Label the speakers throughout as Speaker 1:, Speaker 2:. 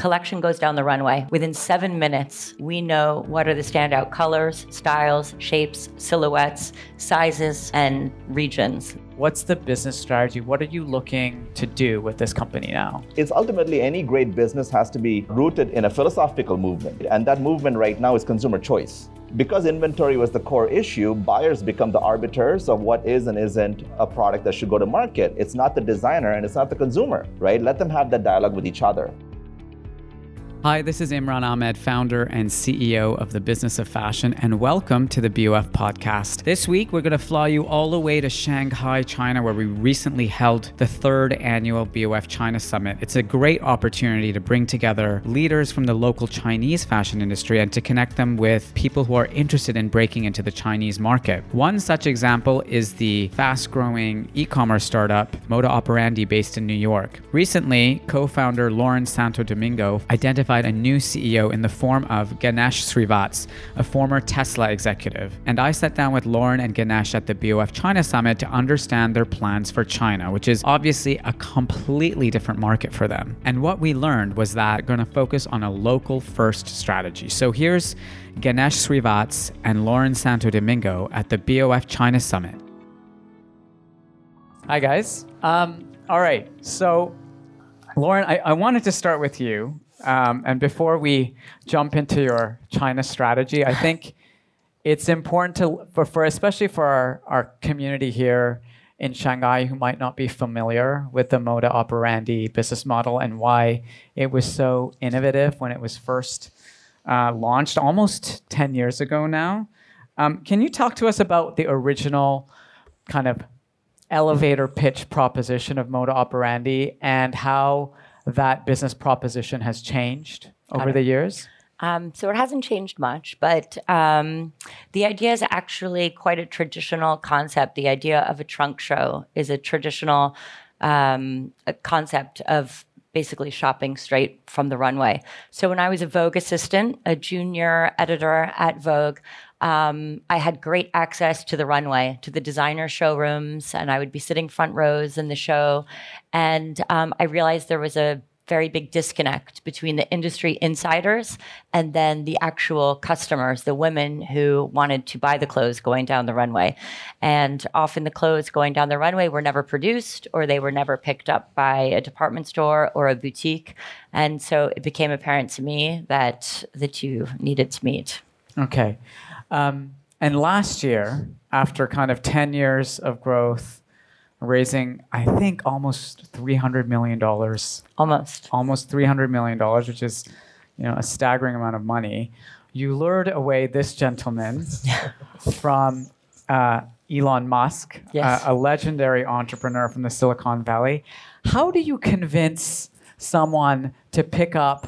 Speaker 1: collection goes down the runway. Within seven minutes, we know what are the standout colors, styles, shapes, silhouettes, sizes, and regions.
Speaker 2: What's the business strategy? What are you looking to do with this company now?
Speaker 3: It's ultimately any great business has to be rooted in a philosophical movement. And that movement right now is consumer choice. Because inventory was the core issue, buyers become the arbiters of what is and isn't a product that should go to market. It's not the designer and it's not the consumer, right? Let them have that dialogue with each other.
Speaker 2: Hi, this is Imran Amed, founder and CEO of the Business of Fashion, and welcome to the BOF podcast. This week, we're going to fly you all the way to Shanghai, China, where we recently held the third annual BOF China Summit. It's a great opportunity to bring together leaders from the local Chinese fashion industry and to connect them with people who are interested in breaking into the Chinese market. One such example is the fast growing e commerce startup Moda Operandi based in New York. Recently, co founder Lauren Santo Domingo identified identified a new CEO in the form of Ganesh Srivats, a former Tesla executive. And I sat down with Lauren and Ganesh at the BOF China Summit to understand their plans for China, which is obviously a completely different market for them. And what we learned was that going to focus on a local first strategy. So here's Ganesh Srivats and Lauren Santo Domingo at the BOF China Summit. Hi, guys. Um, all right. So, Lauren, I, I wanted to start with you um, and before we jump into your China strategy, I think it's important to, for, for especially for our, our community here in Shanghai who might not be familiar with the Moda Operandi business model and why it was so innovative when it was first uh, launched almost 10 years ago now. Um, can you talk to us about the original kind of elevator pitch proposition of Moda Operandi and how that business proposition has changed over the years?
Speaker 1: Um, so it hasn't changed much, but um, the idea is actually quite a traditional concept. The idea of a trunk show is a traditional um, a concept of basically shopping straight from the runway. So when I was a Vogue assistant, a junior editor at Vogue, um, I had great access to the runway, to the designer showrooms, and I would be sitting front rows in the show. And um, I realized there was a very big disconnect between the industry insiders and then the actual customers, the women who wanted to buy the clothes going down the runway. And often the clothes going down the runway were never produced or they were never picked up by a department store or a boutique. And so it became apparent to me that the two needed to meet.
Speaker 2: Okay. Um, and last year, after kind of 10 years of growth, raising, I think, almost $300 million.
Speaker 1: Almost.
Speaker 2: Almost $300 million, which is, you know, a staggering amount of money. You lured away this gentleman from uh, Elon Musk,
Speaker 1: yes.
Speaker 2: uh, a legendary entrepreneur from the Silicon Valley. How do you convince someone to pick up,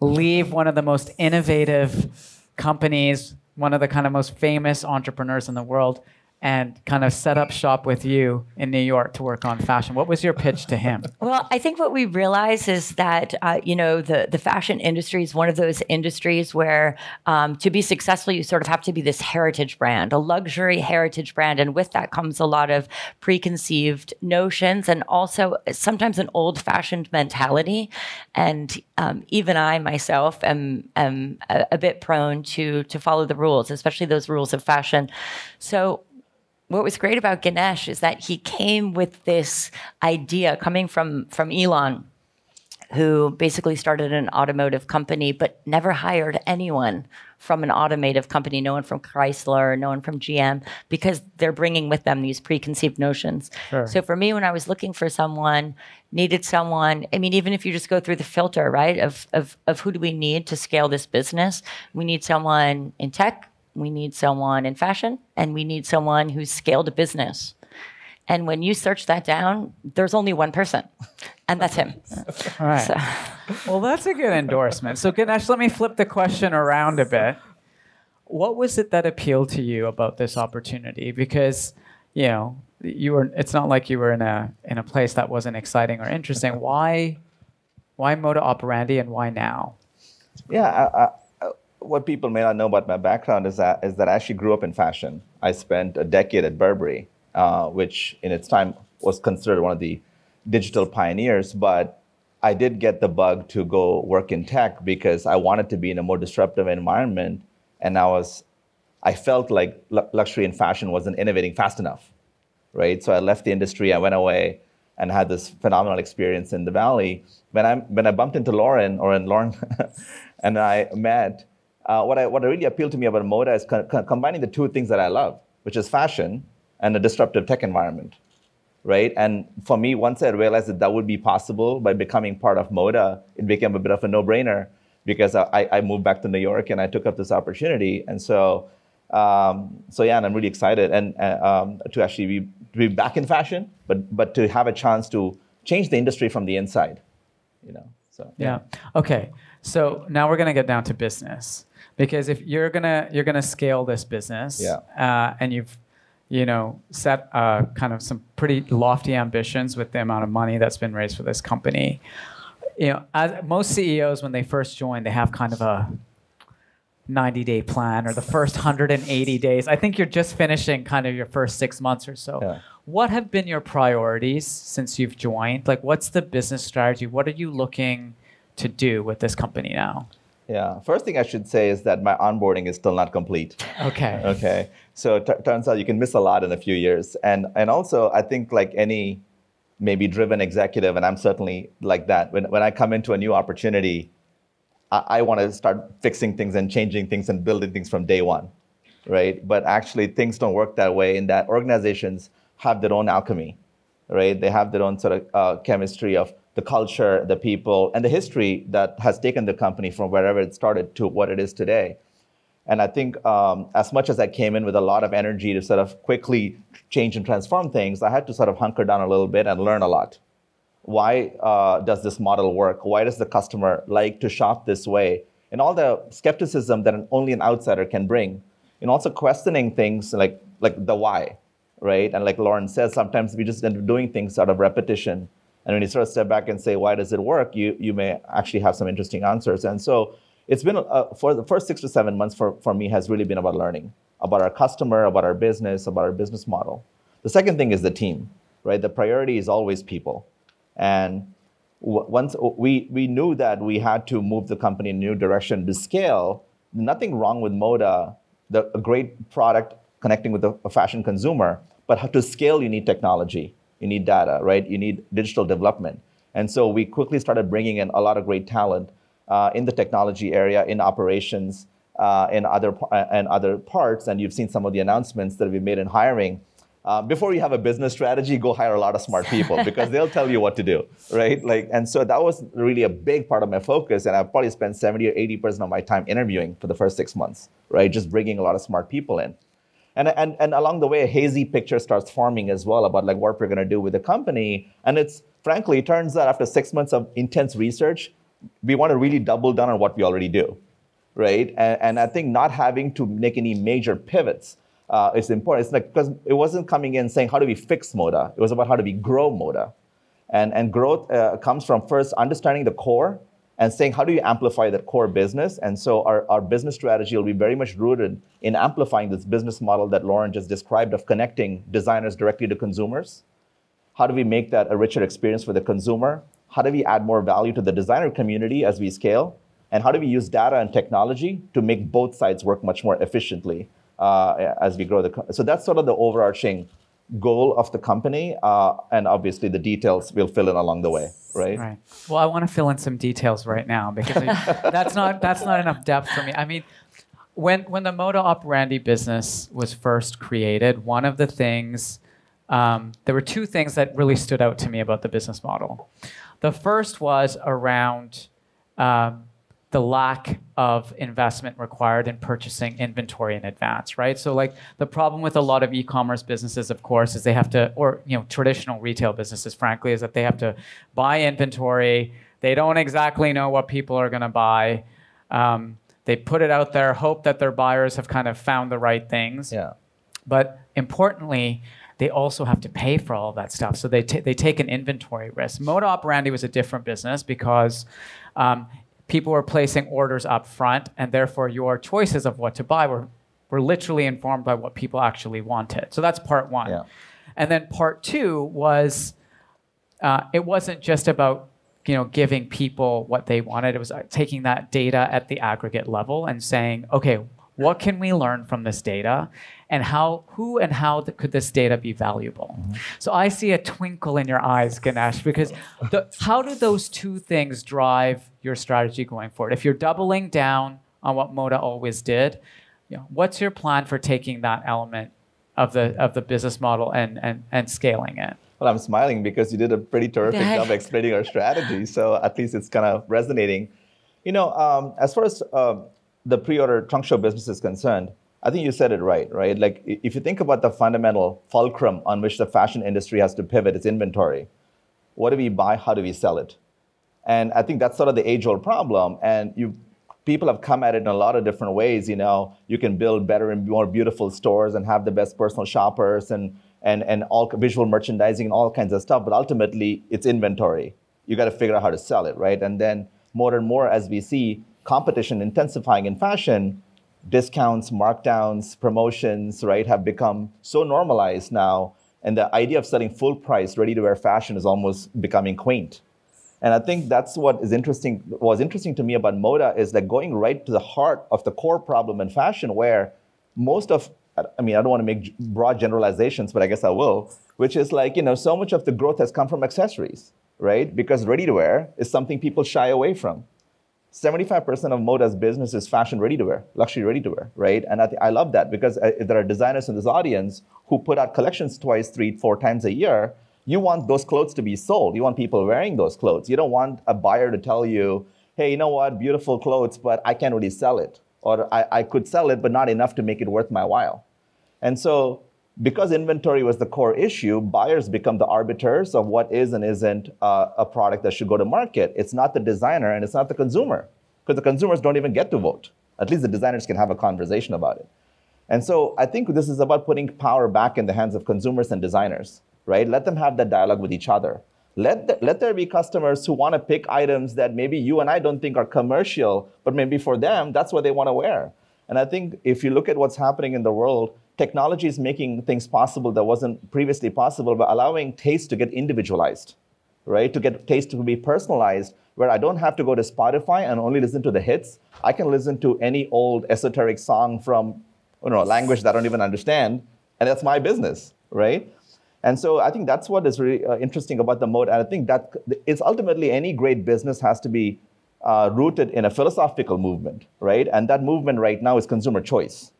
Speaker 2: leave one of the most innovative companies, one of the kind of most famous entrepreneurs in the world and kind of set up shop with you in New York to work on fashion. What was your pitch to him?
Speaker 1: Well, I think what we realize is that uh, you know the the fashion industry is one of those industries where um, to be successful, you sort of have to be this heritage brand, a luxury heritage brand, and with that comes a lot of preconceived notions and also sometimes an old fashioned mentality. And um, even I myself am am a, a bit prone to to follow the rules, especially those rules of fashion. So what was great about Ganesh is that he came with this idea coming from from Elon, who basically started an automotive company but never hired anyone from an automotive company, no one from Chrysler, no one from GM, because they're bringing with them these preconceived notions. Sure. So for me, when I was looking for someone, needed someone, I mean, even if you just go through the filter, right, of, of, of who do we need to scale this business, we need someone in tech, we need someone in fashion, and we need someone who's scaled a business. And when you search that down, there's only one person, and that's him.
Speaker 2: All right. So. Well, that's a good endorsement. So, Ganesh, let me flip the question around a bit. What was it that appealed to you about this opportunity? Because, you know, you were. It's not like you were in a in a place that wasn't exciting or interesting. Why, why Moda Operandi, and why now?
Speaker 3: Yeah, I, what people may not know about my background is that is that I actually grew up in fashion. I spent a decade at Burberry, uh, which in its time was considered one of the digital pioneers. But I did get the bug to go work in tech because I wanted to be in a more disruptive environment, and I was, I felt like luxury and fashion wasn't innovating fast enough, right? So I left the industry, I went away, and had this phenomenal experience in the valley. When I when I bumped into Lauren, or in Lauren, and I met, uh, what I what really appealed to me about Moda is co- co- combining the two things that I love, which is fashion and a disruptive tech environment right? And for me, once I realized that that would be possible by becoming part of Moda, it became a bit of a no-brainer because I, I moved back to New York and I took up this opportunity. And so, um, so yeah, and I'm really excited and uh, um, to actually be, to be back in fashion, but but to have a chance to change the industry from the inside, you know. So
Speaker 2: yeah. yeah. Okay. So now we're gonna get down to business because if you're gonna you're gonna scale this business,
Speaker 3: yeah.
Speaker 2: uh, and you've you know, set uh, kind of some pretty lofty ambitions with the amount of money that's been raised for this company. You know, as most CEOs when they first join, they have kind of a 90 day plan or the first 180 days. I think you're just finishing kind of your first six months or so.
Speaker 3: Yeah.
Speaker 2: What have been your priorities since you've joined? Like, what's the business strategy? What are you looking to do with this company now?
Speaker 3: Yeah. First thing I should say is that my onboarding is still not complete.
Speaker 2: Okay.
Speaker 3: Okay. So it t- turns out you can miss a lot in a few years, and and also I think like any maybe driven executive, and I'm certainly like that. When when I come into a new opportunity, I, I want to start fixing things and changing things and building things from day one, right? But actually, things don't work that way. In that organizations have their own alchemy, right? They have their own sort of uh, chemistry of the culture, the people, and the history that has taken the company from wherever it started to what it is today. And I think um, as much as I came in with a lot of energy to sort of quickly change and transform things, I had to sort of hunker down a little bit and learn a lot. Why uh, does this model work? Why does the customer like to shop this way? And all the skepticism that only an outsider can bring. And also questioning things like, like the why, right? And like Lauren says, sometimes we just end up doing things out of repetition and when you sort of step back and say, why does it work? You, you may actually have some interesting answers. And so it's been, uh, for the first six to seven months for, for me has really been about learning about our customer, about our business, about our business model. The second thing is the team, right? The priority is always people. And once we, we knew that we had to move the company in a new direction to scale, nothing wrong with Moda, the, a great product connecting with the, a fashion consumer, but to scale, you need technology you need data, right? You need digital development. And so we quickly started bringing in a lot of great talent uh, in the technology area, in operations, uh, in other uh, and other parts. And you've seen some of the announcements that we've made in hiring. Uh, before you have a business strategy, go hire a lot of smart people because they'll tell you what to do, right? Like, and so that was really a big part of my focus. And I probably spent 70 or 80 percent of my time interviewing for the first six months, right? Just bringing a lot of smart people in. And, and, and along the way, a hazy picture starts forming as well about like what we're going to do with the company. And it's frankly, it turns out after six months of intense research, we want to really double down on what we already do, right? And, and I think not having to make any major pivots uh, is important. It's like because it wasn't coming in saying how do we fix Moda. It was about how do we grow Moda, and and growth uh, comes from first understanding the core and saying how do you amplify that core business? And so our, our business strategy will be very much rooted in amplifying this business model that lauren just described of connecting designers directly to consumers. How do we make that a richer experience for the consumer? How do we add more value to the designer community as we scale? And how do we use data and technology to make both sides work much more efficiently uh, as we grow the so that's sort of the overarching goal of the company, uh, and obviously the details we'll fill in along the way, right?
Speaker 2: Right. Well, I want to fill in some details right now because that's not that's not enough depth for me. I mean, when when the Moda Operandi business was first created, one of the things um, there were two things that really stood out to me about the business model. The first was around um, the lack of investment required in purchasing inventory in advance, right? So like the problem with a lot of e-commerce businesses, of course, is they have to, or you know, traditional retail businesses, frankly, is that they have to buy inventory. They don't exactly know what people are going to buy. Um, they put it out there, hope that their buyers have kind of found the right things.
Speaker 3: Yeah.
Speaker 2: But importantly, they also have to pay for all of that stuff. So they, t- they take an inventory risk. Moda Operandi was a different business because um, people were placing orders up front, and therefore your choices of what to buy were, were literally informed by what people actually wanted. So that's part one.
Speaker 3: Yeah.
Speaker 2: And then part two was uh, it wasn't just about you know, giving people what they wanted. It was uh, taking that data at the aggregate level and saying, okay, what can we learn from this data? And how, who and how th- could this data be valuable? Mm-hmm. So I see a twinkle in your eyes, Ganesh, because the, how do those two things drive your strategy going forward? If you're doubling down on what Moda always did, you know, what's your plan for taking that element of the of the business model and and, and scaling it?
Speaker 3: Well, I'm smiling because you did a pretty terrific job explaining our strategy. So at least it's kind of resonating. You know, um, as far as uh, the pre-order trunk show business is concerned, I think you said it right, right? Like if you think about the fundamental fulcrum on which the fashion industry has to pivot, it's inventory. What do we buy? How do we sell it? And I think that's sort of the age-old problem. And you people have come at it in a lot of different ways. You know, you can build better and more beautiful stores and have the best personal shoppers and and and all visual merchandising and all kinds of stuff. But ultimately, it's inventory. You got to figure out how to sell it, right? And then more and more, as we see competition intensifying in fashion, discounts, markdowns, promotions, right, have become so normalized now. And the idea of selling full price, ready to wear fashion is almost becoming quaint. And I think that's what is interesting, was interesting to me about Moda is that going right to the heart of the core problem in fashion, where most of, I mean, I don't want to make broad generalizations, but I guess I will, which is like, you know, so much of the growth has come from accessories, right? Because ready to wear is something people shy away from. 75% of Moda's business is fashion ready to wear, luxury ready to wear, right? And I, th- I love that because uh, there are designers in this audience who put out collections twice, three, four times a year you want those clothes to be sold. You want people wearing those clothes. You don't want a buyer to tell you, hey, you know what, beautiful clothes, but I can't really sell it. Or I, I could sell it, but not enough to make it worth my while. And so, because inventory was the core issue, buyers become the arbiters of what is and isn't uh, a product that should go to market. It's not the designer and it's not the consumer, because the consumers don't even get to vote. At least the designers can have a conversation about it. And so I think this is about putting power back in the hands of consumers and designers right? Let them have that dialogue with each other. Let, the, let there be customers who want to pick items that maybe you and I don't think are commercial, but maybe for them, that's what they want to wear. And I think if you look at what's happening in the world, technology is making things possible that wasn't previously possible by allowing taste to get individualized, right? To get taste to be personalized, where I don't have to go to Spotify and only listen to the hits. I can listen to any old esoteric song from you know, a language that I don't even understand, and that's my business, right? And so I think that's what is really uh, interesting about the mode. And I think that it's ultimately any great business has to be uh, rooted in a philosophical movement, right? And that movement right now is consumer choice,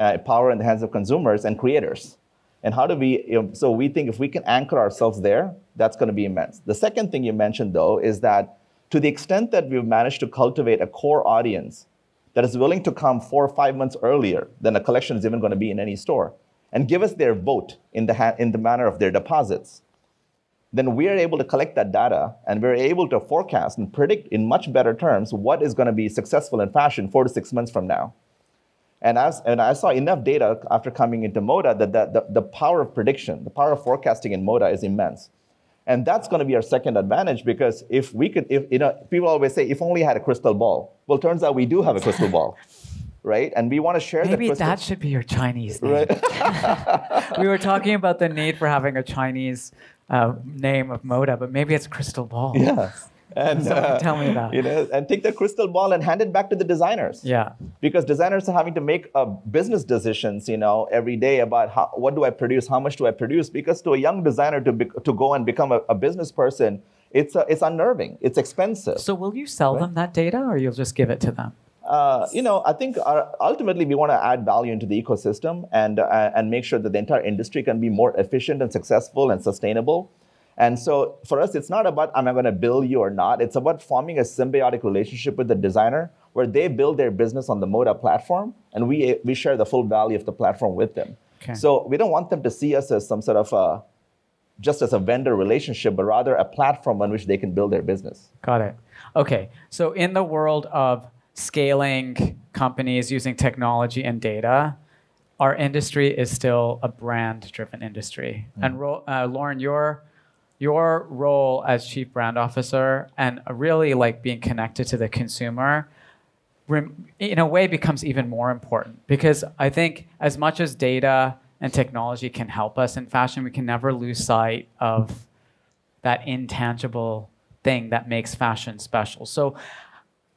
Speaker 3: uh, power in the hands of consumers and creators. And how do we, you know, so we think if we can anchor ourselves there, that's going to be immense. The second thing you mentioned, though, is that to the extent that we've managed to cultivate a core audience that is willing to come four or five months earlier than a collection is even going to be in any store, and give us their vote in the, ha- in the manner of their deposits, then we are able to collect that data and we're able to forecast and predict in much better terms what is going to be successful in fashion four to six months from now. And, as, and I saw enough data after coming into Moda that the, the, the power of prediction, the power of forecasting in Moda is immense. And that's going to be our second advantage because if we could, if, you know, people always say, if only I had a crystal ball. Well, turns out we do have a crystal ball right? And we want to share
Speaker 2: Maybe
Speaker 3: that.
Speaker 2: Maybe that should be your Chinese name. Right. we were talking about the need for having a Chinese uh, name of Moda, but maybe it's crystal ball.
Speaker 3: Yeah.
Speaker 2: And uh, tell me about
Speaker 3: you know, and take the crystal ball and hand it back to the designers.
Speaker 2: Yeah.
Speaker 3: Because designers are having to make uh, business decisions, you know, every day about how, what do I produce, how much do I produce. Because to a young designer to be, to go and become a, a business person, it's uh, it's unnerving. It's expensive.
Speaker 2: So will you sell right? them that data, or you'll just give it to them?
Speaker 3: Uh, you know, I think our, ultimately we want to add value into the ecosystem and uh, and make sure that the entire industry can be more efficient and successful and sustainable. And so for us, it's not about am I going to bill you or not. It's about forming a symbiotic relationship with the designer where they build their business on the Moda platform and we we share the full value of the platform with them. Okay. So we don't want them to see us as some sort of a just as a vendor relationship, but rather a platform on which they can build their business.
Speaker 2: Got it. Okay. So in the world of scaling companies using technology and data, our industry is still a brand driven industry. Mm. And uh, Lauren, your your role as chief brand officer and really like being connected to the consumer in a way becomes even more important because I think as much as data and technology can help us in fashion, we can never lose sight of that intangible thing that makes fashion special. So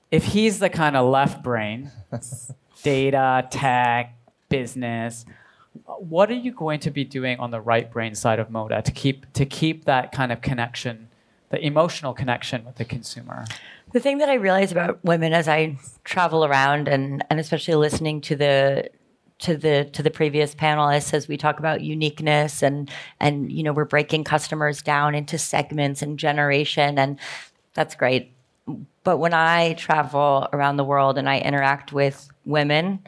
Speaker 2: if he's the kind of left brain, data, tech, business, what are you going to be doing on the right brain side of Moda to keep to keep that kind of connection, the emotional connection with the consumer?
Speaker 1: The thing that I realize about women as I travel around and and especially listening to the to the to the previous panelists as we talk about uniqueness and and you know we're breaking customers down into segments and generation and that's great but when i travel around the world and i interact with women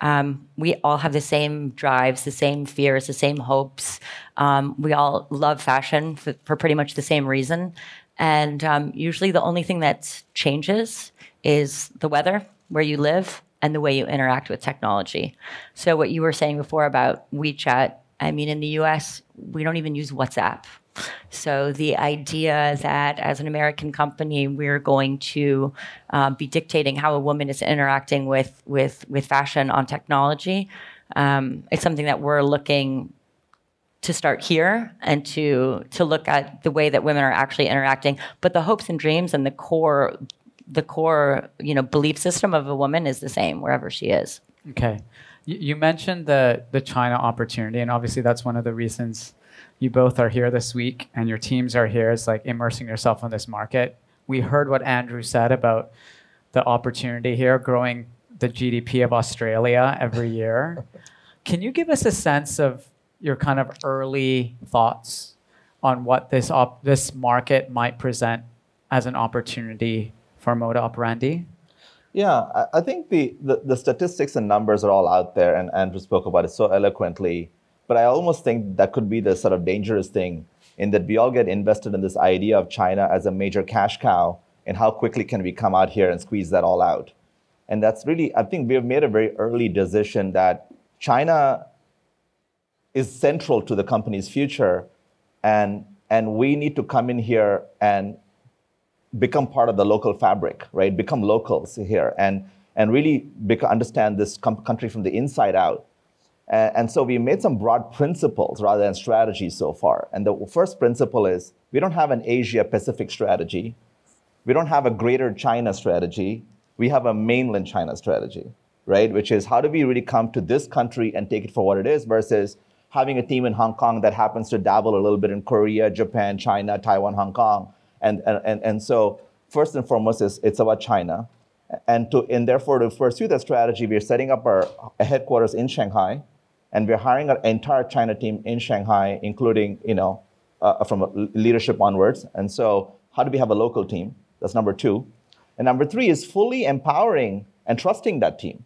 Speaker 1: um, we all have the same drives the same fears the same hopes um, we all love fashion for, for, pretty much the same reason and um, usually the only thing that changes is the weather where you live and the way you interact with technology. So, what you were saying before about WeChat, I mean, in the US, we don't even use WhatsApp. So, the idea that as an American company, we're going to um, be dictating how a woman is interacting with, with, with fashion on technology, um, it's something that we're looking to start here and to to look at the way that women are actually interacting but the hopes and dreams and the core the core you know belief system of a woman is the same wherever she is.
Speaker 2: Okay, you mentioned the the China opportunity, and obviously that's one of the reasons you both are here this week and your teams are here is like immersing yourself in this market. We heard what Andrew said about the opportunity here, growing the GDP of Australia every year. Can you give us a sense of your kind of early thoughts on what this op- this market might present as an opportunity for Moda operandi?
Speaker 3: Yeah, I think the, the, the, statistics and numbers are all out there, and Andrew spoke about it so eloquently. But I almost think that could be the sort of dangerous thing in that we all get invested in this idea of China as a major cash cow, and how quickly can we come out here and squeeze that all out? And that's really, I think we have made a very early decision that China is central to the company's future, and and we need to come in here and become part of the local fabric, right? Become locals here and, and really understand this com- country from the inside out. And, and so we made some broad principles rather than strategies so far. And the first principle is we don't have an Asia Pacific strategy. We don't have a greater China strategy. We have a mainland China strategy, right? Which is how do we really come to this country and take it for what it is versus having a team in Hong Kong that happens to dabble a little bit in Korea, Japan, China, Taiwan, Hong Kong and, and, and so first and foremost is it's about China. And, to, and therefore, to pursue that strategy, we're setting up our headquarters in Shanghai, and we're hiring our entire China team in Shanghai, including, you know, uh, from leadership onwards. And so, how do we have a local team? That's number two. And number three is fully empowering and trusting that team.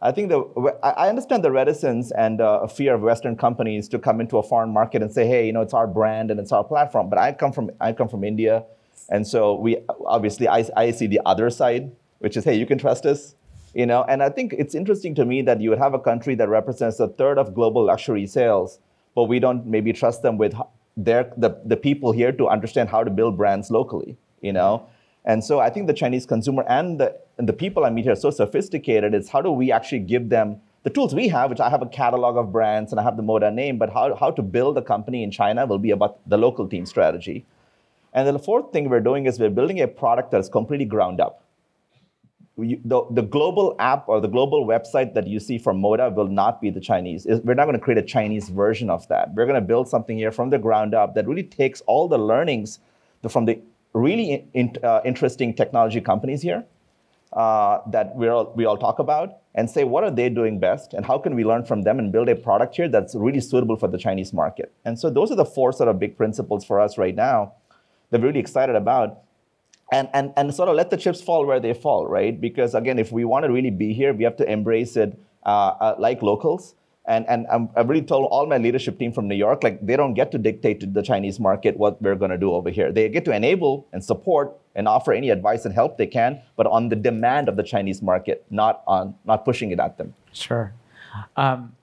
Speaker 3: I think the, I understand the reticence and uh, fear of Western companies to come into a foreign market and say, hey, you know, it's our brand and it's our platform. But I come from, I come from India. And so we, obviously, I, I see the other side, which is, hey, you can trust us. You know, and I think it's interesting to me that you would have a country that represents a third of global luxury sales, but we don't maybe trust them with their, the, the people here to understand how to build brands locally, you know? And so I think the Chinese consumer and the, and the people I meet here are so sophisticated. It's how do we actually give them the tools we have, which I have a catalog of brands and I have the Moda name, but how, how to build a company in China will be about the local team strategy. And then the fourth thing we're doing is we're building a product that is completely ground up. The, the global app or the global website that you see from Moda will not be the Chinese. We're not going to create a Chinese version of that. We're going to build something here from the ground up that really takes all the learnings from the really in, uh, interesting technology companies here uh, that we all, we all talk about and say what are they doing best and how can we learn from them and build a product here that's really suitable for the Chinese market. And so those are the four sort of big principles for us right now that we're really excited about. And, and, and sort of let the chips fall where they fall, right? Because again, if we want to really be here, we have to embrace it uh, uh, like locals and, and I'm, I've really told all my leadership team from New York, like they don't get to dictate to the Chinese market what we're going to do over here. They get to enable and support and offer any advice and help they can, but on the demand of the Chinese market, not on not pushing it at them.
Speaker 2: Sure. Um,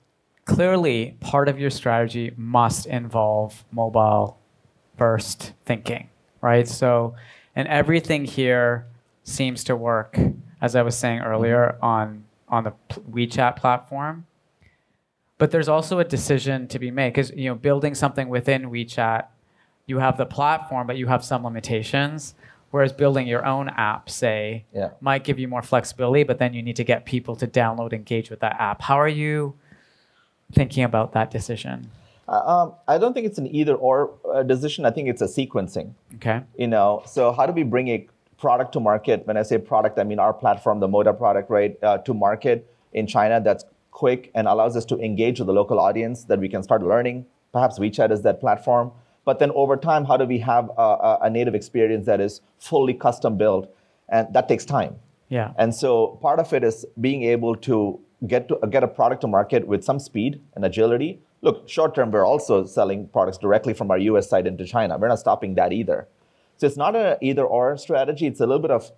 Speaker 2: clearly, part of your strategy must involve mobile first thinking, right? So, and everything here seems to work, as I was saying earlier, on on the WeChat platform but there's also a decision to be made because you know building something within WeChat, you have the platform, but you have some limitations. Whereas building your own app, say,
Speaker 3: Yeah.
Speaker 2: might give you more flexibility, but then you need to get people to download, and engage with that app. How are you thinking about that decision?
Speaker 3: Uh, Um, I don't think it's an either or uh, decision. I think it's a sequencing.
Speaker 2: Okay.
Speaker 3: you know so how do we bring a product to market when i say product i mean our platform the moda product right uh, to market in china that's quick and allows us to engage with the local audience that we can start learning perhaps wechat is that platform but then over time how do we have a, a, a native experience that is fully custom built and that takes time
Speaker 2: Yeah.
Speaker 3: and so part of it is being able to get to get a product to market with some speed and agility. Look, short term, we're also selling products directly from our US side into China. We're not stopping that either. So it's not an either or strategy. It's a little bit of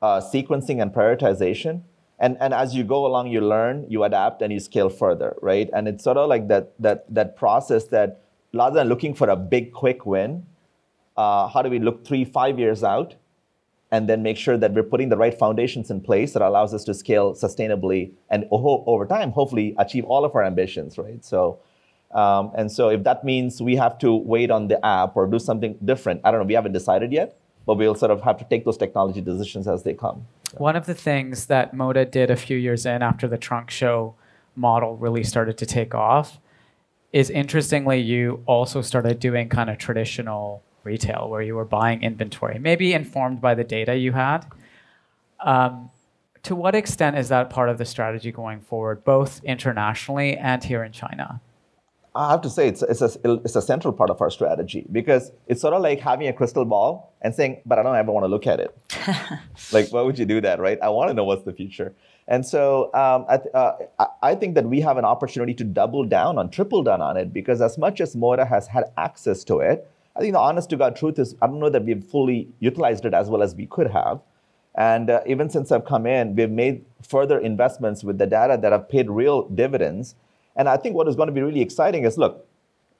Speaker 3: uh, sequencing and prioritization. And, and as you go along, you learn, you adapt, and you scale further, right? And it's sort of like that, that, that process that rather than looking for a big, quick win, uh, how do we look three, five years out and then make sure that we're putting the right foundations in place that allows us to scale sustainably and over time, hopefully, achieve all of our ambitions, right? So, um, and so if that means we have to wait on the app or do something different, I don't know, we haven't decided yet, but we'll sort of have to take those technology decisions as they come.
Speaker 2: One of the things that Moda did a few years in after the trunk show model really started to take off is interestingly, you also started doing kind of traditional retail where you were buying inventory, maybe informed by the data you had. Um, to what extent is that part of the strategy going forward, both internationally and here in China?
Speaker 3: I have to say it's, it's, a, it's a central part of our strategy because it's sort of like having a crystal ball and saying, but I don't ever want to look at it. like, why would you do that, right? I want to know what's the future. And so um, I, th- uh, I- think that we have an opportunity to double down on, triple down on it because as much as Moda has had access to it, I think the honest to God truth is I don't know that we've fully utilized it as well as we could have. And uh, even since I've come in, we've made further investments with the data that have paid real dividends. And I think what is going to be really exciting is look,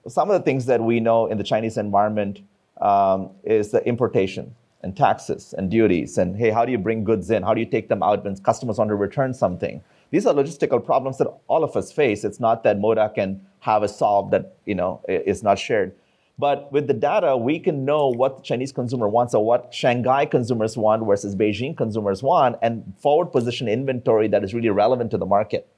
Speaker 3: some of the things that we know in the Chinese environment um, is the importation and taxes and duties. And hey, how do you bring goods in? How do you take them out when customers want to return something? These are logistical problems that all of us face. It's not that Moda can have a solve that you know is not shared. But with the data, we can know what the Chinese consumer wants or what Shanghai consumers want versus Beijing consumers want and forward position inventory that is really relevant to the market.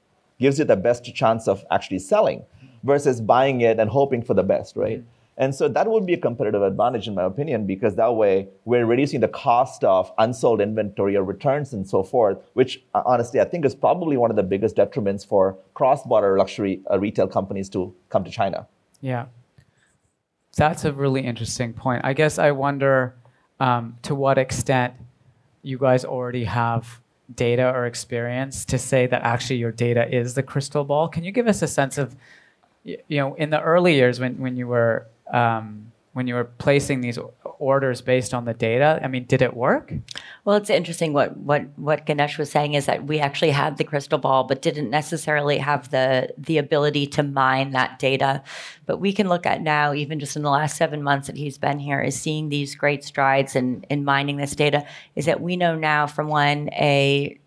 Speaker 3: Gives you the best chance of actually selling versus buying it and hoping for the best, right? And so that would be a competitive advantage, in my opinion, because that way we're reducing the cost of unsold inventory or returns and so forth, which uh, honestly I think is probably one of the biggest detriments for cross border luxury uh, retail companies to come to China.
Speaker 2: Yeah. That's a really interesting point. I guess I wonder um, to what extent you guys already have data or experience to say that actually your data is the crystal ball. Can you give us a sense of, you know, in the early years when, when you were um, when you were placing these orders based on the data? I mean, did it work?
Speaker 1: Well, it's interesting what what what Ganesh was saying is that we actually had the crystal ball, but didn't necessarily have the the ability to mine that data. But we can look at now, even just in the last seven months that he's been here, is seeing these great strides in in mining this data. Is that we know now from when a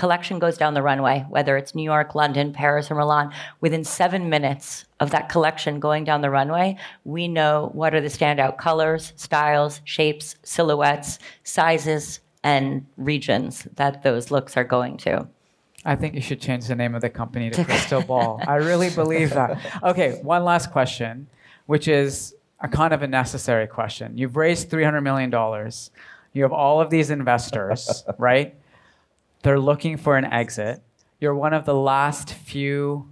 Speaker 1: collection goes down the runway, whether it's New York, London, Paris, or Milan, within seven minutes of that collection going down the runway, we know what are the standout colors, styles, shapes, silhouettes, sizes, and regions that those looks are going to.
Speaker 2: I think you should change the name of the company to Crystal Ball. I really believe that. Okay, one last question, which is a kind of a necessary question. You've raised $300 million. You have all of these investors, right? They're looking for an exit. You're one of the last few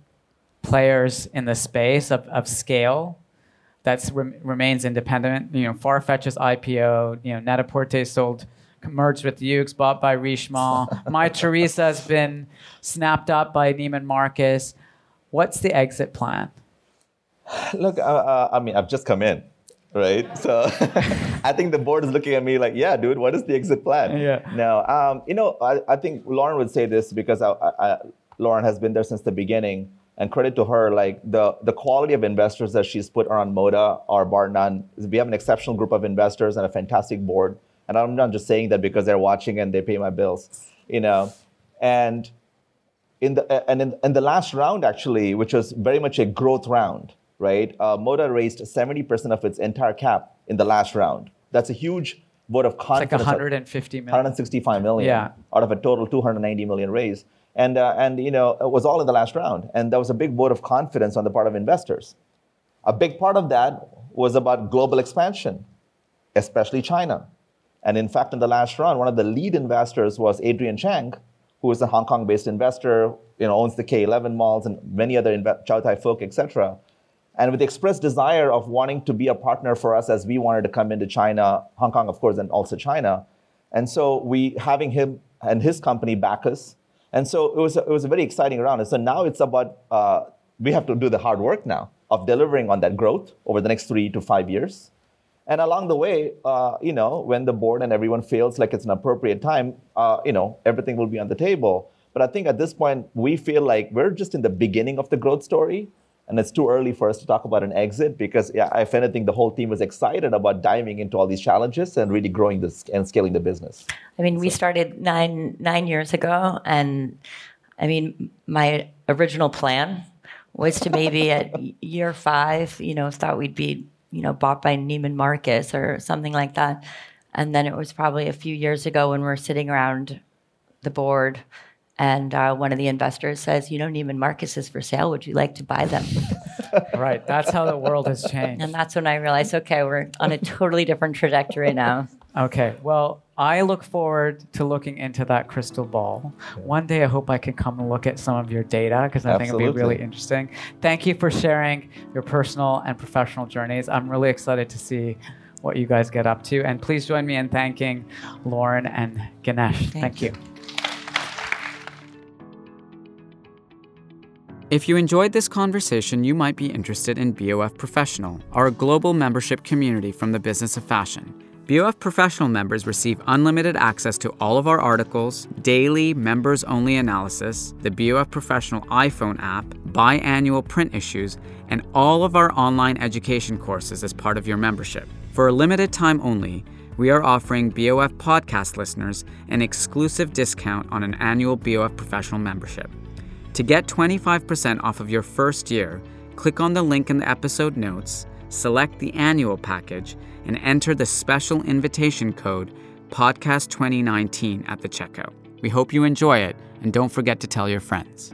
Speaker 2: players in the space of, of scale that rem- remains independent. You know, Farfetch's IPO, you know, Net-a-Porter sold, merged with Yoox, bought by Richemont. Mytheresa has been snapped up by Neiman Marcus. What's the exit plan?
Speaker 3: Look, uh, uh, I mean, I've just come in, right? So I think the board is looking at me like, yeah, dude, what is the exit plan?
Speaker 2: Yeah.
Speaker 3: No, um, you know, I, I think Lauren would say this because I, I, Lauren has been there since the beginning. And credit to her, like the, the quality of investors that she's put on Moda are bar none. We have an exceptional group of investors and a fantastic board. And I'm not just saying that because they're watching and they pay my bills, you know. And in the and in, in the last round actually, which was very much a growth round, right? Uh, Moda raised 70% of its entire cap in the last round. That's a huge vote of confidence.
Speaker 2: It's like 150 million.
Speaker 3: 165 million
Speaker 2: Yeah.
Speaker 3: out of a total 290 million raise. And, uh, and you know, it was all in the last round. And that was a big vote of confidence on the part of investors. A big part of that was about global expansion, especially China. And in fact, in the last round, one of the lead investors was Adrian Cheng, who is a Hong Kong-based investor, you know, owns the K11 malls and many other inve- Chow Tai Fook, et cetera. And with the express desire of wanting to be a partner for us as we wanted to come into China, Hong Kong, of course, and also China. And so we having him and his company back us. And so it was a, it was a very exciting round. And so now it's about uh, we have to do the hard work now of delivering on that growth over the next three to five years. And along the way, uh, you know, when the board and everyone feels like it's an appropriate time, uh, you know, everything will be on the table. But I think at this point, we feel like we're just in the beginning of the growth story. And it's too early for us to talk about an exit because, yeah, if anything, the whole team was excited about diving into all these challenges and really growing this and scaling the business.
Speaker 1: I mean, we started nine nine years ago, and I mean, my original plan was to maybe at year five, you know, thought we'd be, you know, bought by Neiman Marcus or something like that, and then it was probably a few years ago when we we're sitting around the board. And uh, one of the investors says, "You know, Neiman Marcus is for sale. Would you like to buy them?"
Speaker 2: right. That's how the world has changed.
Speaker 1: And that's when I realized, okay, we're on a totally different trajectory now.
Speaker 2: Okay. Well, I look forward to looking into that crystal ball. One day, I hope I can come and look at some of your data because I think it'll be really interesting. Thank you for sharing your personal and professional journeys. I'm really excited to see what you guys get up to. And please join me in thanking Lauren and Ganesh. Thank, you. If you enjoyed this conversation, you might be interested in BOF Professional, our global membership community from the business of fashion. BOF Professional members receive unlimited access to all of our articles, daily members only analysis, the BOF Professional iPhone app, biannual print issues, and all of our online education courses as part of your membership. For a limited time only, we are offering BOF podcast listeners an exclusive discount on an annual BOF Professional membership. To get 25% off of your first year, click on the link in the episode notes, select the annual package, and enter the special invitation code podcast2019 at the checkout. We hope you enjoy it, and don't forget to tell your friends.